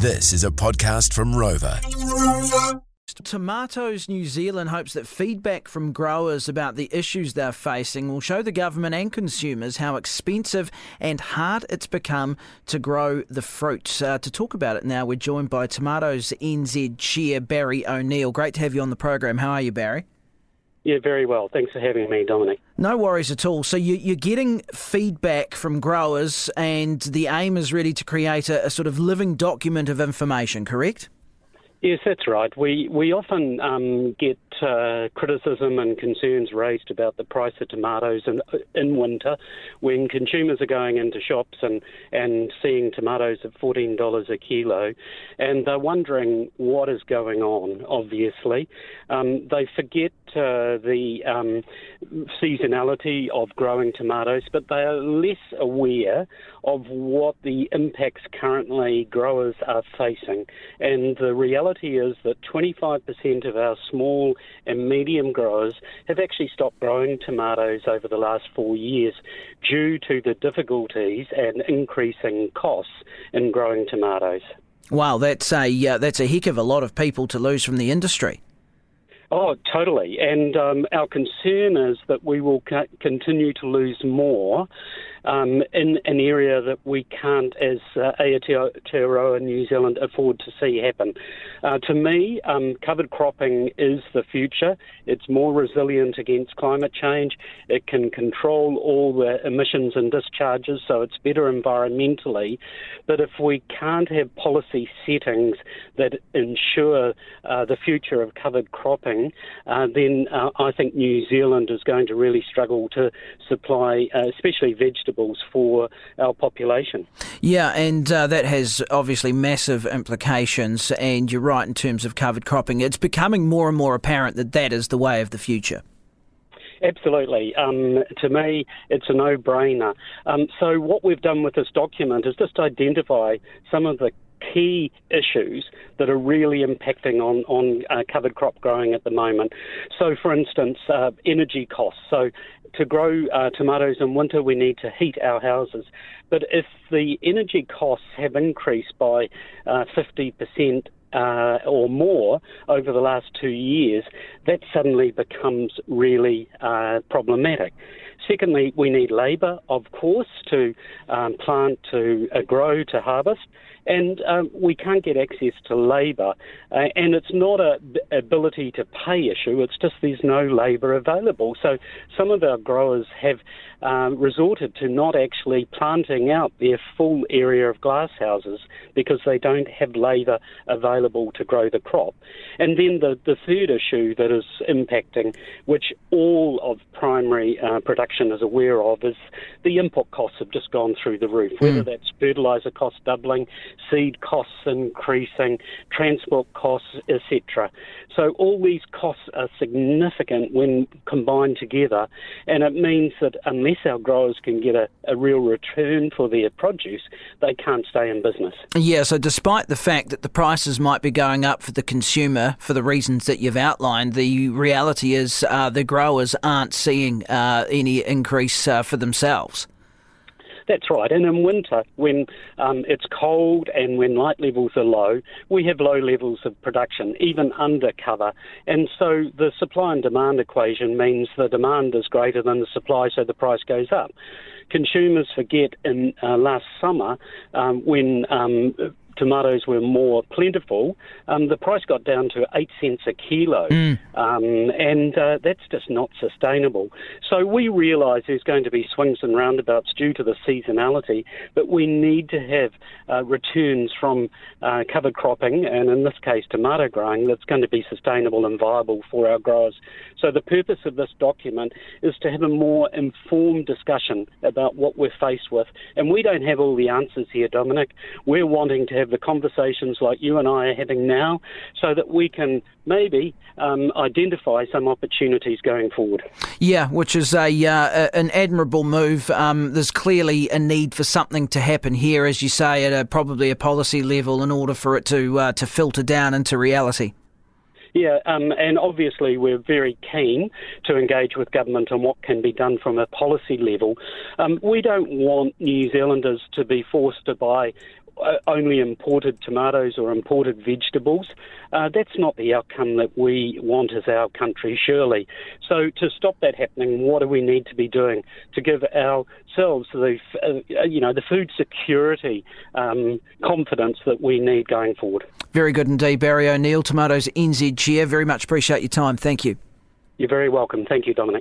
This is a podcast from Rova. Tomatoes New Zealand hopes that feedback from growers about the issues they're facing will show the government and consumers how expensive and hard it's become to grow the fruit. Uh, to talk about it now, we're joined by Tomatoes NZ Chair Barry O'Neill. Great to have you on the program. How are you, Barry? Yeah, very well. Thanks for having me, Dominic. No worries at all. So you, are getting feedback from growers, and the aim is really to create a, a sort of living document of information, correct? Yes, that's right. We we often um, get uh, criticism and concerns raised about the price of tomatoes in, in winter when consumers are going into shops and, and seeing tomatoes at $14 a kilo and they're wondering what is going on, obviously. Um, they forget uh, the um, seasonality of growing tomatoes, but they are less aware of what the impacts currently growers are facing. And the reality is that 25% of our small and medium growers have actually stopped growing tomatoes over the last four years due to the difficulties and increasing costs in growing tomatoes. Wow, that's a uh, that's a heck of a lot of people to lose from the industry. Oh, totally. And um, our concern is that we will continue to lose more um, in an area that we can't, as uh, Aotearoa New Zealand, afford to see happen. Uh, to me, um, covered cropping is the future. It's more resilient against climate change. It can control all the emissions and discharges, so it's better environmentally. But if we can't have policy settings that ensure uh, the future of covered cropping, uh, then uh, I think New Zealand is going to really struggle to supply, uh, especially vegetables vegetables for our population. Yeah, and uh, that has obviously massive implications. And you're right in terms of covered cropping. It's becoming more and more apparent that that is the way of the future. Absolutely. Um, to me, it's a no brainer. Um, so, what we've done with this document is just identify some of the key issues that are really impacting on, on uh, covered crop growing at the moment. So, for instance, uh, energy costs. So, to grow uh, tomatoes in winter, we need to heat our houses. But if the energy costs have increased by uh, 50%, uh, or more over the last two years, that suddenly becomes really uh, problematic. Secondly, we need labour, of course, to um, plant, to uh, grow, to harvest and um, we can't get access to labour. Uh, and it's not a ability to pay issue; it's just there's no labour available. So some of our growers have um, resorted to not actually planting out their full area of glasshouses because they don't have labour available to grow the crop. And then the, the third issue that is impacting, which all of primary uh, production is aware of, is the input costs have just gone through the roof, whether mm. that's fertiliser costs doubling, seed costs increasing, transport costs, etc. So all these costs are significant when combined together, and it means that unless our growers can get a, a real return for their produce, they can't stay in business. Yeah, so despite the fact that the prices might be going up for the consumer for the reasons that you've outlined, the reality is uh, the growers aren't seeing uh, any increase uh, for themselves. That's right. And in winter, when um, it's cold and when light levels are low, we have low levels of production, even under cover. And so the supply and demand equation means the demand is greater than the supply, so the price goes up consumers forget in uh, last summer um, when um, tomatoes were more plentiful, um, the price got down to eight cents a kilo, mm. um, and uh, that's just not sustainable. So we realise there's going to be swings and roundabouts due to the seasonality, but we need to have uh, returns from uh, covered cropping, and in this case, tomato growing, that's going to be sustainable and viable for our growers. So the purpose of this document is to have a more informed discussion about what we're faced with, and we don't have all the answers here, Dominic. We're wanting to have have the conversations like you and I are having now so that we can maybe um, identify some opportunities going forward. Yeah, which is a uh, an admirable move. Um, there's clearly a need for something to happen here, as you say, at a, probably a policy level in order for it to uh, to filter down into reality. Yeah, um, and obviously we're very keen to engage with government on what can be done from a policy level. Um, we don't want New Zealanders to be forced to buy only imported tomatoes or imported vegetables. Uh, that's not the outcome that we want as our country, surely. So, to stop that happening, what do we need to be doing to give ourselves the, uh, you know, the food security um, confidence that we need going forward? Very good indeed, Barry O'Neill, Tomatoes NZ Chair. Very much appreciate your time. Thank you. You're very welcome. Thank you, Dominic.